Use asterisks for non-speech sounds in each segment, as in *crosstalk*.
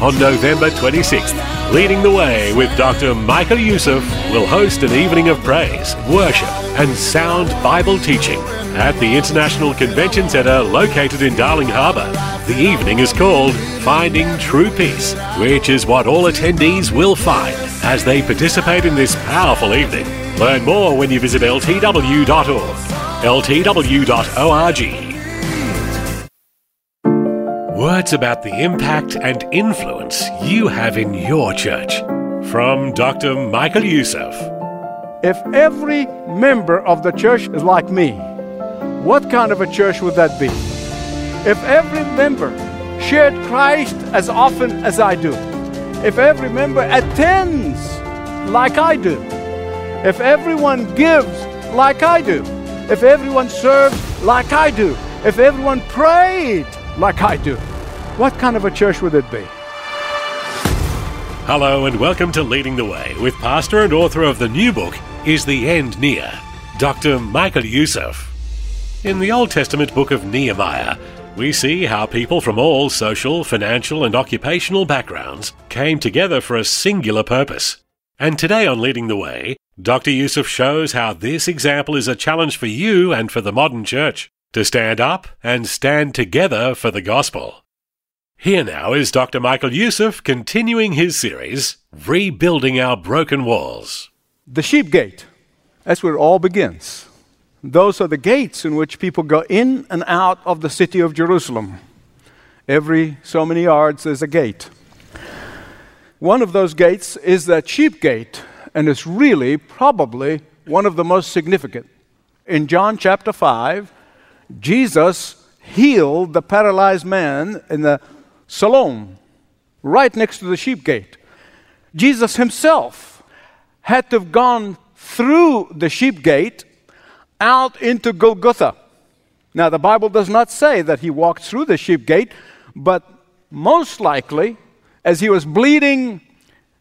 On November 26th, Leading the Way with Dr. Michael Youssef will host an evening of praise, worship, and sound Bible teaching at the International Convention Centre located in Darling Harbour. The evening is called Finding True Peace, which is what all attendees will find as they participate in this powerful evening. Learn more when you visit ltw.org. ltw.org. Words about the impact and influence you have in your church. From Dr. Michael Youssef. If every member of the church is like me, what kind of a church would that be? If every member shared Christ as often as I do, if every member attends like I do, if everyone gives like I do, if everyone serves like I do, if everyone prayed like I do, what kind of a church would it be? Hello and welcome to Leading the Way with pastor and author of the new book, Is the End Near? Dr. Michael Youssef. In the Old Testament book of Nehemiah, we see how people from all social, financial, and occupational backgrounds came together for a singular purpose. And today on Leading the Way, Dr. Youssef shows how this example is a challenge for you and for the modern church to stand up and stand together for the gospel. Here now is Dr. Michael Youssef continuing his series, Rebuilding Our Broken Walls. The sheep gate. That's where it all begins. Those are the gates in which people go in and out of the city of Jerusalem. Every so many yards there's a gate. One of those gates is that sheep gate, and it's really probably one of the most significant. In John chapter 5, Jesus healed the paralyzed man in the Siloam, right next to the sheep gate. Jesus himself had to have gone through the sheep gate out into Golgotha. Now, the Bible does not say that he walked through the sheep gate, but most likely, as he was bleeding,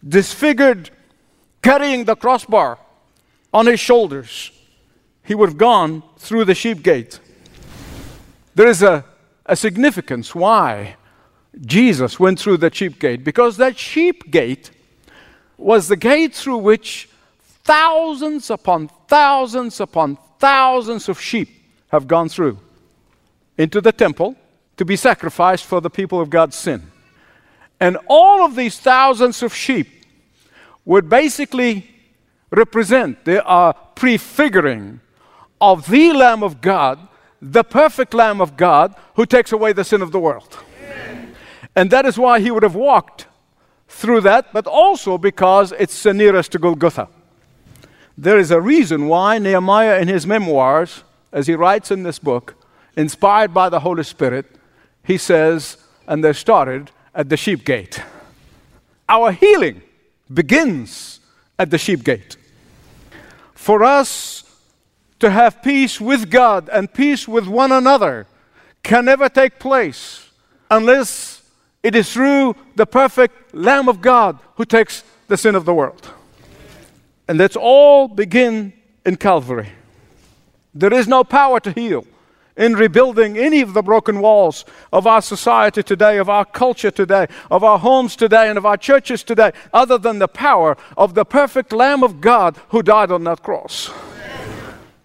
disfigured, carrying the crossbar on his shoulders, he would have gone through the sheep gate. There is a, a significance why Jesus went through the sheep gate because that sheep gate was the gate through which thousands upon thousands upon thousands of sheep have gone through into the temple to be sacrificed for the people of God's sin. And all of these thousands of sheep would basically represent, they are prefiguring of the Lamb of God, the perfect Lamb of God who takes away the sin of the world. And that is why he would have walked through that, but also because it's the nearest to Golgotha. There is a reason why Nehemiah, in his memoirs, as he writes in this book, inspired by the Holy Spirit, he says, and they started at the sheep gate. Our healing begins at the sheep gate. For us to have peace with God and peace with one another can never take place unless it is through the perfect Lamb of God who takes the sin of the world. And let's all begin in Calvary. There is no power to heal in rebuilding any of the broken walls of our society today, of our culture today, of our homes today, and of our churches today, other than the power of the perfect Lamb of God who died on that cross.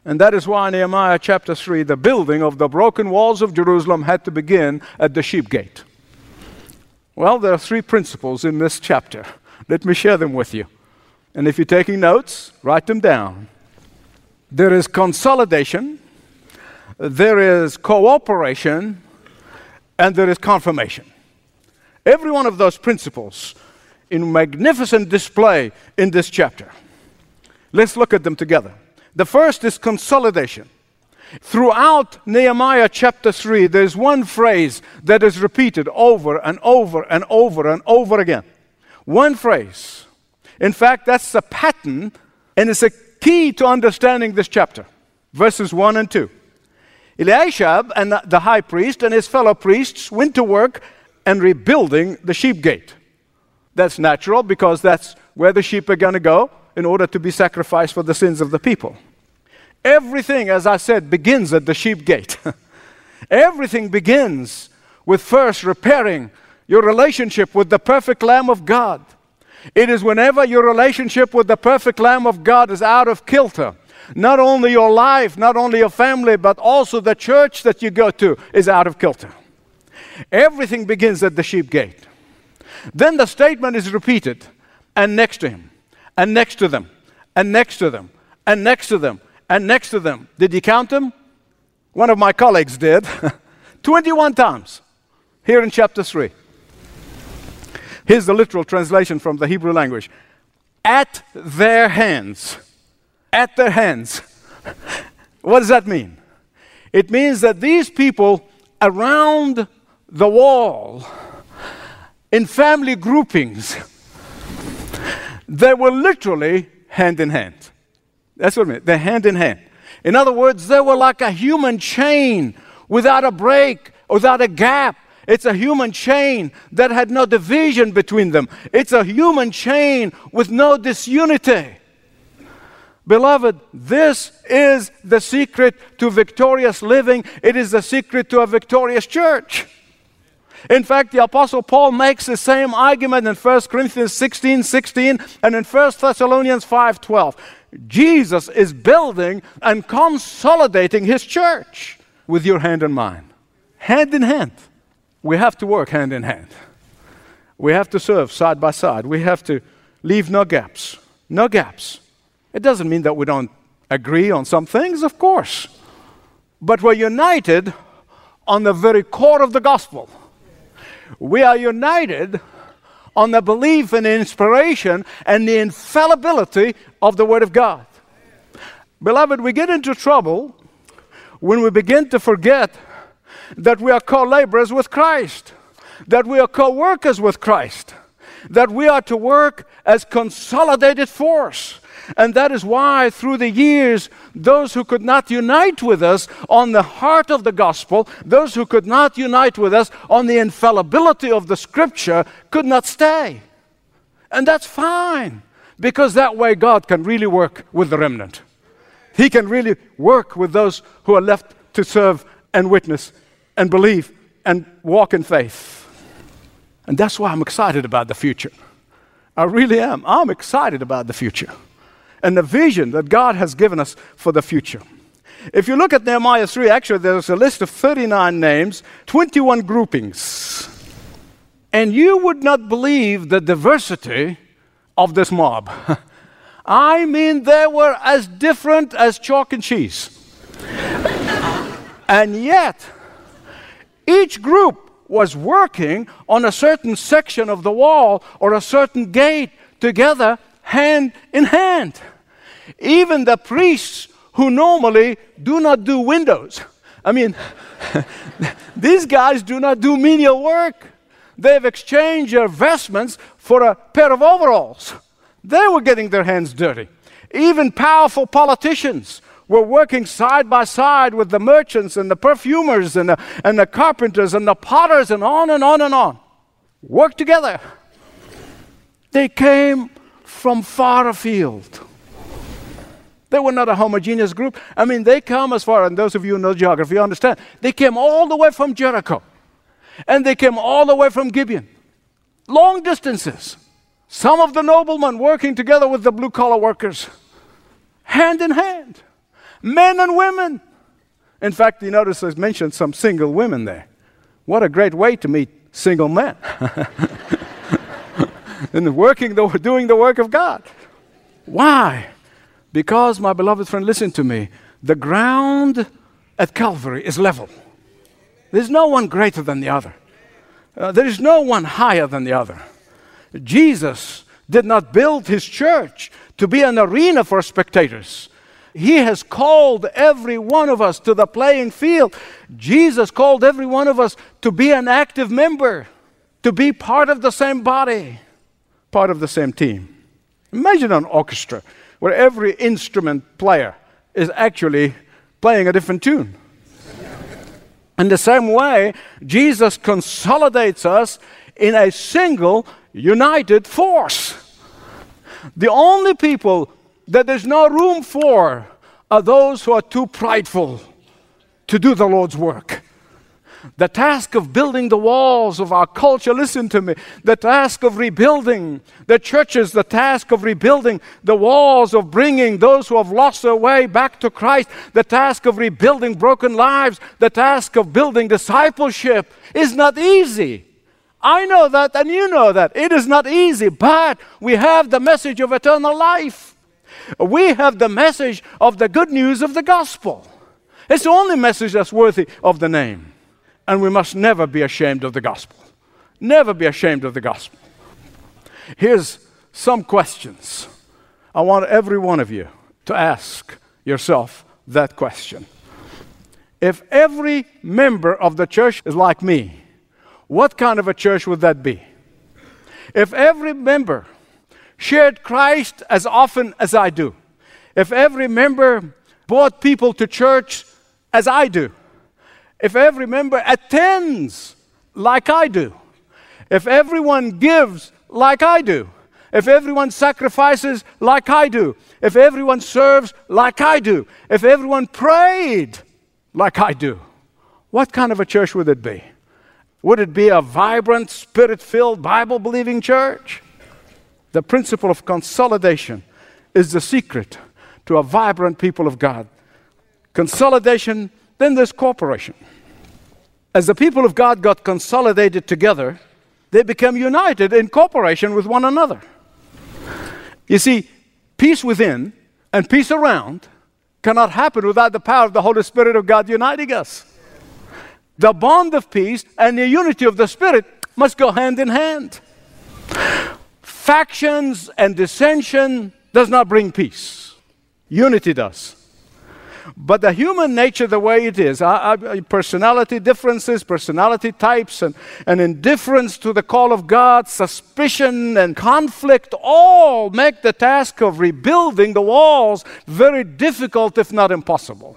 And that is why Nehemiah chapter 3, the building of the broken walls of Jerusalem had to begin at the sheep gate. Well, there are three principles in this chapter. Let me share them with you. And if you're taking notes, write them down. There is consolidation, there is cooperation, and there is confirmation. Every one of those principles in magnificent display in this chapter. Let's look at them together. The first is consolidation. Throughout Nehemiah chapter 3, there's one phrase that is repeated over and over and over and over again. One phrase. In fact, that's the pattern, and it's a key to understanding this chapter. Verses 1 and 2. Eliashib and the high priest and his fellow priests went to work and rebuilding the sheep gate. That's natural because that's where the sheep are going to go in order to be sacrificed for the sins of the people. Everything, as I said, begins at the sheep gate. *laughs* Everything begins with first repairing your relationship with the perfect Lamb of God. It is whenever your relationship with the perfect Lamb of God is out of kilter, not only your life, not only your family, but also the church that you go to is out of kilter. Everything begins at the sheep gate. Then the statement is repeated, and next to him, and next to them, and next to them, and next to them and next to them. Did you count them? One of my colleagues did. *laughs* 21 times here in chapter 3. Here's the literal translation from the Hebrew language at their hands. At their hands. *laughs* what does that mean? It means that these people around the wall, in family groupings, they were literally hand in hand. That's what I mean. They're hand in hand. In other words, they were like a human chain without a break, without a gap. It's a human chain that had no division between them. It's a human chain with no disunity. Beloved, this is the secret to victorious living. It is the secret to a victorious church. In fact, the Apostle Paul makes the same argument in 1 Corinthians 16 16 and in 1 Thessalonians 5 12. Jesus is building and consolidating his church with your hand in mine. Hand in hand. We have to work hand in hand. We have to serve side by side. We have to leave no gaps. No gaps. It doesn't mean that we don't agree on some things, of course. But we're united on the very core of the gospel. We are united on the belief and inspiration and the infallibility of the Word of God. Beloved, we get into trouble when we begin to forget that we are co laborers with Christ, that we are co workers with Christ, that we are to work as consolidated force. And that is why, through the years, those who could not unite with us on the heart of the gospel, those who could not unite with us on the infallibility of the scripture, could not stay. And that's fine, because that way God can really work with the remnant. He can really work with those who are left to serve and witness and believe and walk in faith. And that's why I'm excited about the future. I really am. I'm excited about the future and the vision that God has given us for the future. If you look at Nehemiah 3, actually, there's a list of 39 names, 21 groupings. And you would not believe the diversity of this mob. *laughs* I mean, they were as different as chalk and cheese. *laughs* and yet, each group was working on a certain section of the wall or a certain gate together, hand in hand. Even the priests who normally do not do windows. I mean, *laughs* these guys do not do menial work. They've exchanged their vestments for a pair of overalls. They were getting their hands dirty. Even powerful politicians were working side by side with the merchants and the perfumers and the, and the carpenters and the potters and on and on and on. Worked together. They came from far afield. They were not a homogeneous group. I mean, they come as far, and those of you who know geography understand, they came all the way from Jericho. And they came all the way from Gibeon. Long distances. Some of the noblemen working together with the blue collar workers, hand in hand, men and women. In fact, you notice there's mentioned some single women there. What a great way to meet single men. *laughs* and working, the, doing the work of God. Why? Because, my beloved friend, listen to me. The ground at Calvary is level. There's no one greater than the other. Uh, there is no one higher than the other. Jesus did not build his church to be an arena for spectators. He has called every one of us to the playing field. Jesus called every one of us to be an active member, to be part of the same body, part of the same team. Imagine an orchestra where every instrument player is actually playing a different tune. In the same way, Jesus consolidates us in a single, united force. The only people that there's no room for are those who are too prideful to do the Lord's work. The task of building the walls of our culture, listen to me, the task of rebuilding the churches, the task of rebuilding the walls, of bringing those who have lost their way back to Christ, the task of rebuilding broken lives, the task of building discipleship is not easy. I know that, and you know that. It is not easy, but we have the message of eternal life. We have the message of the good news of the gospel. It's the only message that's worthy of the name. And we must never be ashamed of the gospel. Never be ashamed of the gospel. Here's some questions. I want every one of you to ask yourself that question. If every member of the church is like me, what kind of a church would that be? If every member shared Christ as often as I do, if every member brought people to church as I do, if every member attends like I do, if everyone gives like I do, if everyone sacrifices like I do, if everyone serves like I do, if everyone prayed like I do, what kind of a church would it be? Would it be a vibrant, spirit filled, Bible believing church? The principle of consolidation is the secret to a vibrant people of God. Consolidation, then there's cooperation. As the people of God got consolidated together, they became united in cooperation with one another. You see, peace within and peace around cannot happen without the power of the Holy Spirit of God uniting us. The bond of peace and the unity of the Spirit must go hand in hand. Factions and dissension does not bring peace. Unity does. But the human nature, the way it is, uh, uh, personality differences, personality types, and, and indifference to the call of God, suspicion and conflict all make the task of rebuilding the walls very difficult, if not impossible.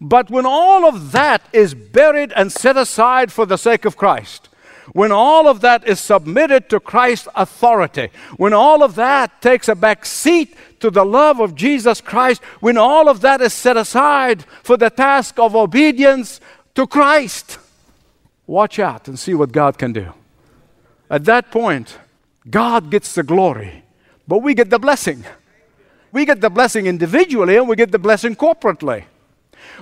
But when all of that is buried and set aside for the sake of Christ, when all of that is submitted to Christ's authority, when all of that takes a back seat to the love of Jesus Christ, when all of that is set aside for the task of obedience to Christ, watch out and see what God can do. At that point, God gets the glory, but we get the blessing. We get the blessing individually and we get the blessing corporately.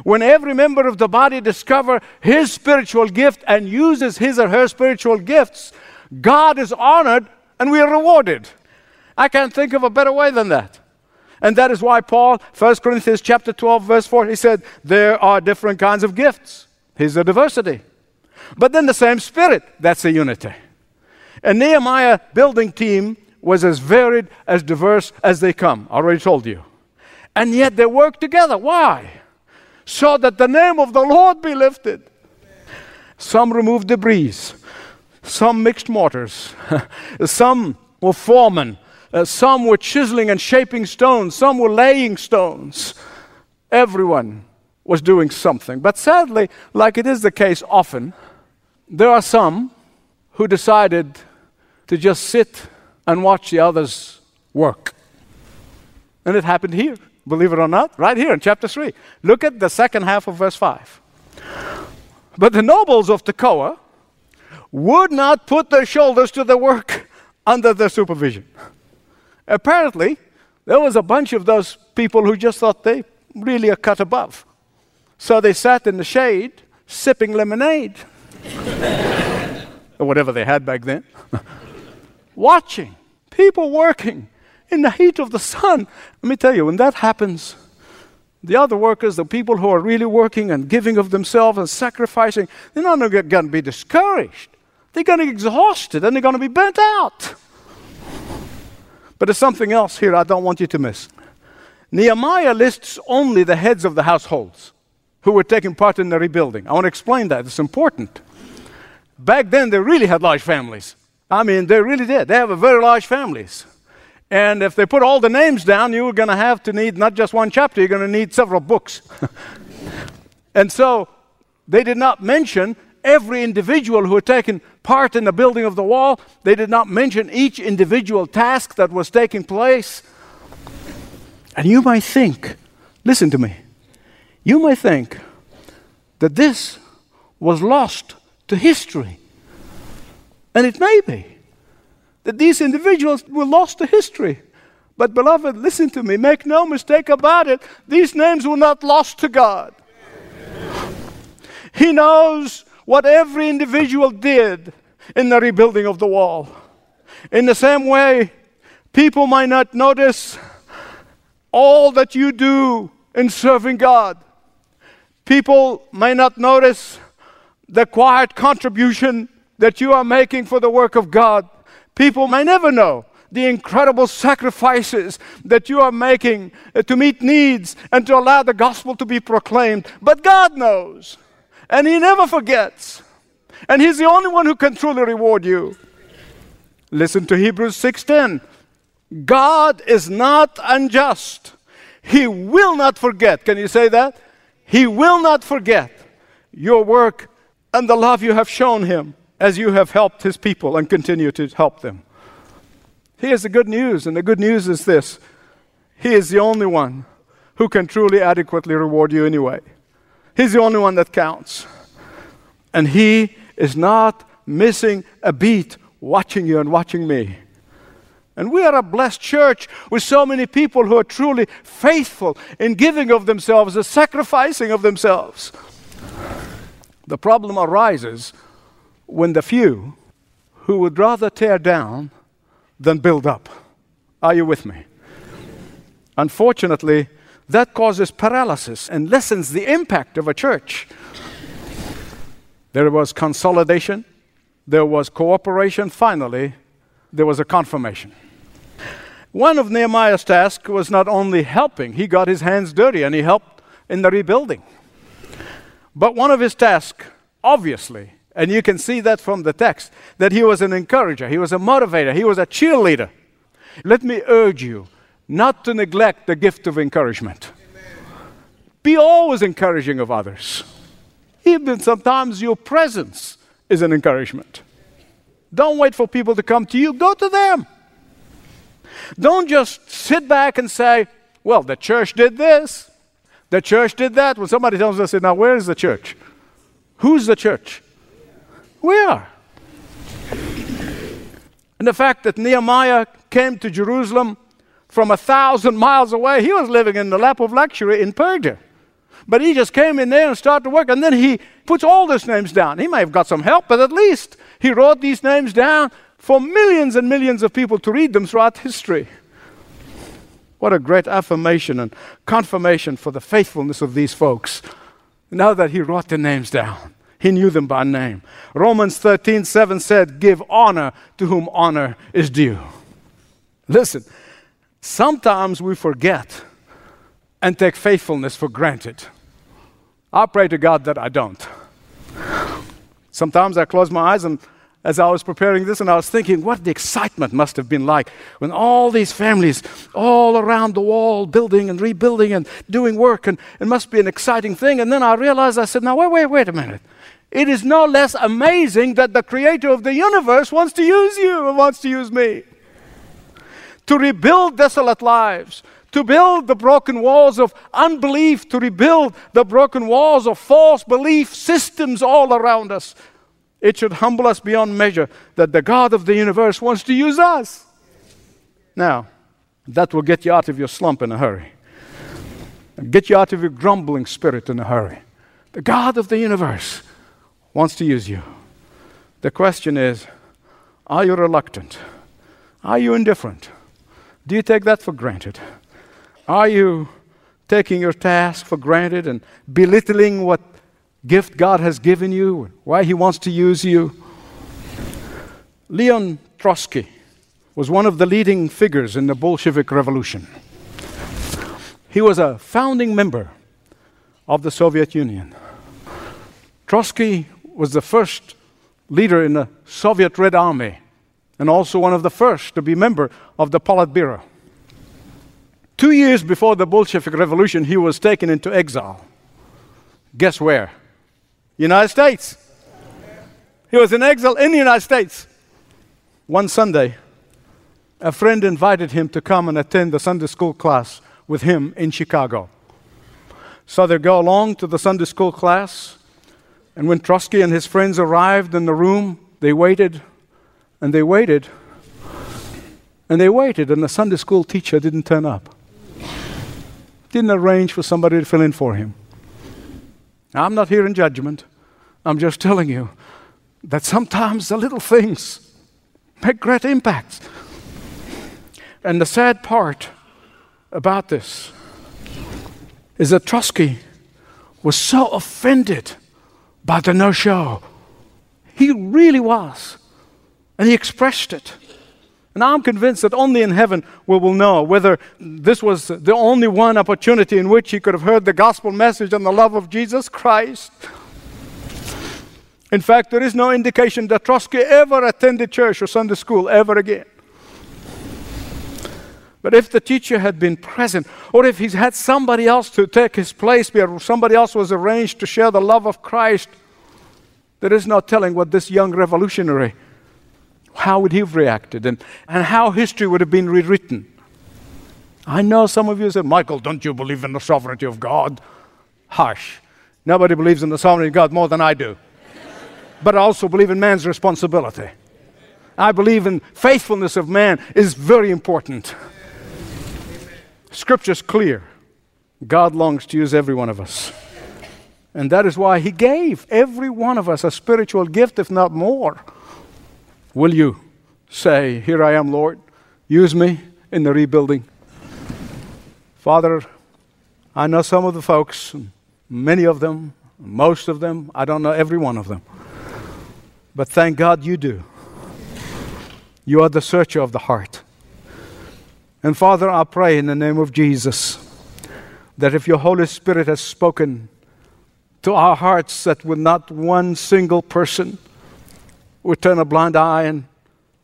When every member of the body discover his spiritual gift and uses his or her spiritual gifts, God is honored and we are rewarded. I can't think of a better way than that. And that is why Paul, 1 Corinthians chapter 12, verse 4, he said, There are different kinds of gifts. Here's the diversity. But then the same spirit, that's the unity. And Nehemiah building team was as varied, as diverse as they come. I already told you. And yet they work together. Why? So that the name of the Lord be lifted. Some removed debris, some mixed mortars, *laughs* some were foremen, uh, some were chiseling and shaping stones, some were laying stones. Everyone was doing something. But sadly, like it is the case often, there are some who decided to just sit and watch the others work. And it happened here believe it or not, right here in chapter 3. Look at the second half of verse 5. But the nobles of Tekoa would not put their shoulders to the work *laughs* under their supervision. Apparently, there was a bunch of those people who just thought they really are cut above. So they sat in the shade sipping lemonade, *laughs* or whatever they had back then, *laughs* watching people working in the heat of the sun. Let me tell you, when that happens, the other workers, the people who are really working and giving of themselves and sacrificing, they're not going to be discouraged. They're going to be exhausted and they're going to be burnt out. But there's something else here I don't want you to miss. Nehemiah lists only the heads of the households who were taking part in the rebuilding. I want to explain that. It's important. Back then, they really had large families. I mean, they really did. They have very large families. And if they put all the names down, you're going to have to need not just one chapter, you're going to need several books. *laughs* and so they did not mention every individual who had taken part in the building of the wall. They did not mention each individual task that was taking place. And you might think, listen to me, you might think that this was lost to history. And it may be that these individuals were lost to history. But, beloved, listen to me, make no mistake about it, these names were not lost to God. He knows what every individual did in the rebuilding of the wall. In the same way, people might not notice all that you do in serving God. People may not notice the quiet contribution that you are making for the work of God. People may never know the incredible sacrifices that you are making to meet needs and to allow the gospel to be proclaimed. But God knows, and He never forgets. And He's the only one who can truly reward you. Listen to Hebrews 6:10. God is not unjust. He will not forget. Can you say that? He will not forget your work and the love you have shown him as you have helped his people and continue to help them. Here's the good news, and the good news is this He is the only one who can truly adequately reward you anyway. He's the only one that counts. And He is not missing a beat watching you and watching me. And we are a blessed church with so many people who are truly faithful in giving of themselves, the sacrificing of themselves. The problem arises when the few who would rather tear down than build up. Are you with me? Unfortunately, that causes paralysis and lessens the impact of a church. There was consolidation, there was cooperation, finally, there was a confirmation. One of Nehemiah's tasks was not only helping, he got his hands dirty and he helped in the rebuilding. But one of his tasks, obviously, and you can see that from the text, that he was an encourager, he was a motivator, he was a cheerleader. Let me urge you not to neglect the gift of encouragement. Be always encouraging of others. Even sometimes your presence is an encouragement. Don't wait for people to come to you, go to them. Don't just sit back and say, well, the church did this, the church did that. When somebody tells us, now where is the church? Who's the church? We are. And the fact that Nehemiah came to Jerusalem from a thousand miles away, he was living in the lap of luxury in Persia. But he just came in there and started to work, and then he puts all these names down. He may have got some help, but at least he wrote these names down for millions and millions of people to read them throughout history. What a great affirmation and confirmation for the faithfulness of these folks. Now that he wrote the names down, he knew them by name. Romans 13 7 said, Give honor to whom honor is due. Listen, sometimes we forget and take faithfulness for granted. I pray to God that I don't. Sometimes I close my eyes and as I was preparing this and I was thinking what the excitement must have been like when all these families all around the wall building and rebuilding and doing work and it must be an exciting thing. And then I realized I said now wait wait wait a minute. It is no less amazing that the creator of the universe wants to use you and wants to use me to rebuild desolate lives to build the broken walls of unbelief to rebuild the broken walls of false belief systems all around us it should humble us beyond measure that the God of the universe wants to use us. Now, that will get you out of your slump in a hurry, get you out of your grumbling spirit in a hurry. The God of the universe wants to use you. The question is are you reluctant? Are you indifferent? Do you take that for granted? Are you taking your task for granted and belittling what gift God has given you, why He wants to use you. Leon Trotsky was one of the leading figures in the Bolshevik Revolution. He was a founding member of the Soviet Union. Trotsky was the first leader in the Soviet Red Army and also one of the first to be member of the Politburo. Two years before the Bolshevik Revolution, he was taken into exile. Guess where? United States. He was in exile in the United States. One Sunday, a friend invited him to come and attend the Sunday school class with him in Chicago. So they go along to the Sunday school class, and when Trotsky and his friends arrived in the room, they waited and they waited and they waited, and the Sunday school teacher didn't turn up. Didn't arrange for somebody to fill in for him. Now, I'm not here in judgment. I'm just telling you that sometimes the little things make great impacts. And the sad part about this is that Trotsky was so offended by the no show. He really was. And he expressed it. And I'm convinced that only in heaven we will know whether this was the only one opportunity in which he could have heard the gospel message and the love of Jesus Christ. In fact, there is no indication that Trotsky ever attended church or Sunday school ever again. But if the teacher had been present, or if he's had somebody else to take his place, or somebody else was arranged to share the love of Christ, there is no telling what this young revolutionary how would he have reacted and, and how history would have been rewritten. I know some of you said, Michael, don't you believe in the sovereignty of God? Hush. Nobody believes in the sovereignty of God more than I do. but I also believe in man's responsibility. I believe in faithfulness of man is very important. Scripture's clear. God longs to use every one of us. And that is why he gave every one of us a spiritual gift, if not more. Will you say, Here I am, Lord, use me in the rebuilding? Father, I know some of the folks, many of them, most of them, I don't know every one of them. But thank God you do. You are the searcher of the heart. And Father, I pray in the name of Jesus that if your Holy Spirit has spoken to our hearts, that with not one single person we turn a blind eye and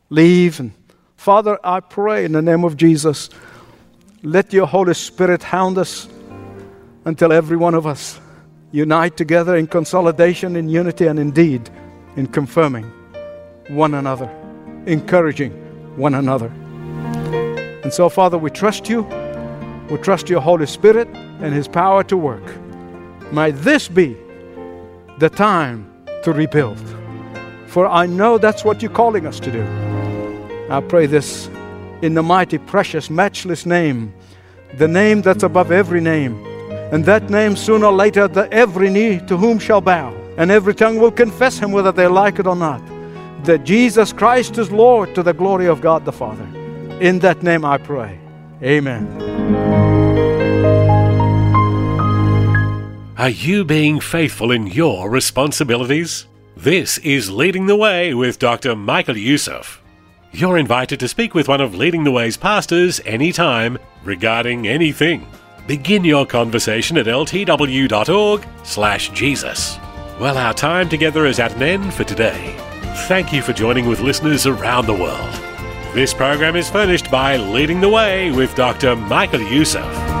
leave. And Father, I pray in the name of Jesus, let your Holy Spirit hound us until every one of us unite together in consolidation, in unity, and indeed in confirming one another, encouraging one another. And so, Father, we trust you. We trust your Holy Spirit and his power to work. May this be the time to rebuild for I know that's what you're calling us to do. I pray this in the mighty, precious, matchless name, the name that's above every name. And that name, sooner or later, the every knee to whom shall bow, and every tongue will confess him whether they like it or not. That Jesus Christ is Lord to the glory of God the Father. In that name I pray. Amen. Are you being faithful in your responsibilities? This is Leading the Way with Dr. Michael Youssef. You're invited to speak with one of Leading the Way's pastors anytime regarding anything. Begin your conversation at ltw.org/jesus. Well, our time together is at an end for today. Thank you for joining with listeners around the world. This program is furnished by Leading the Way with Dr. Michael Youssef.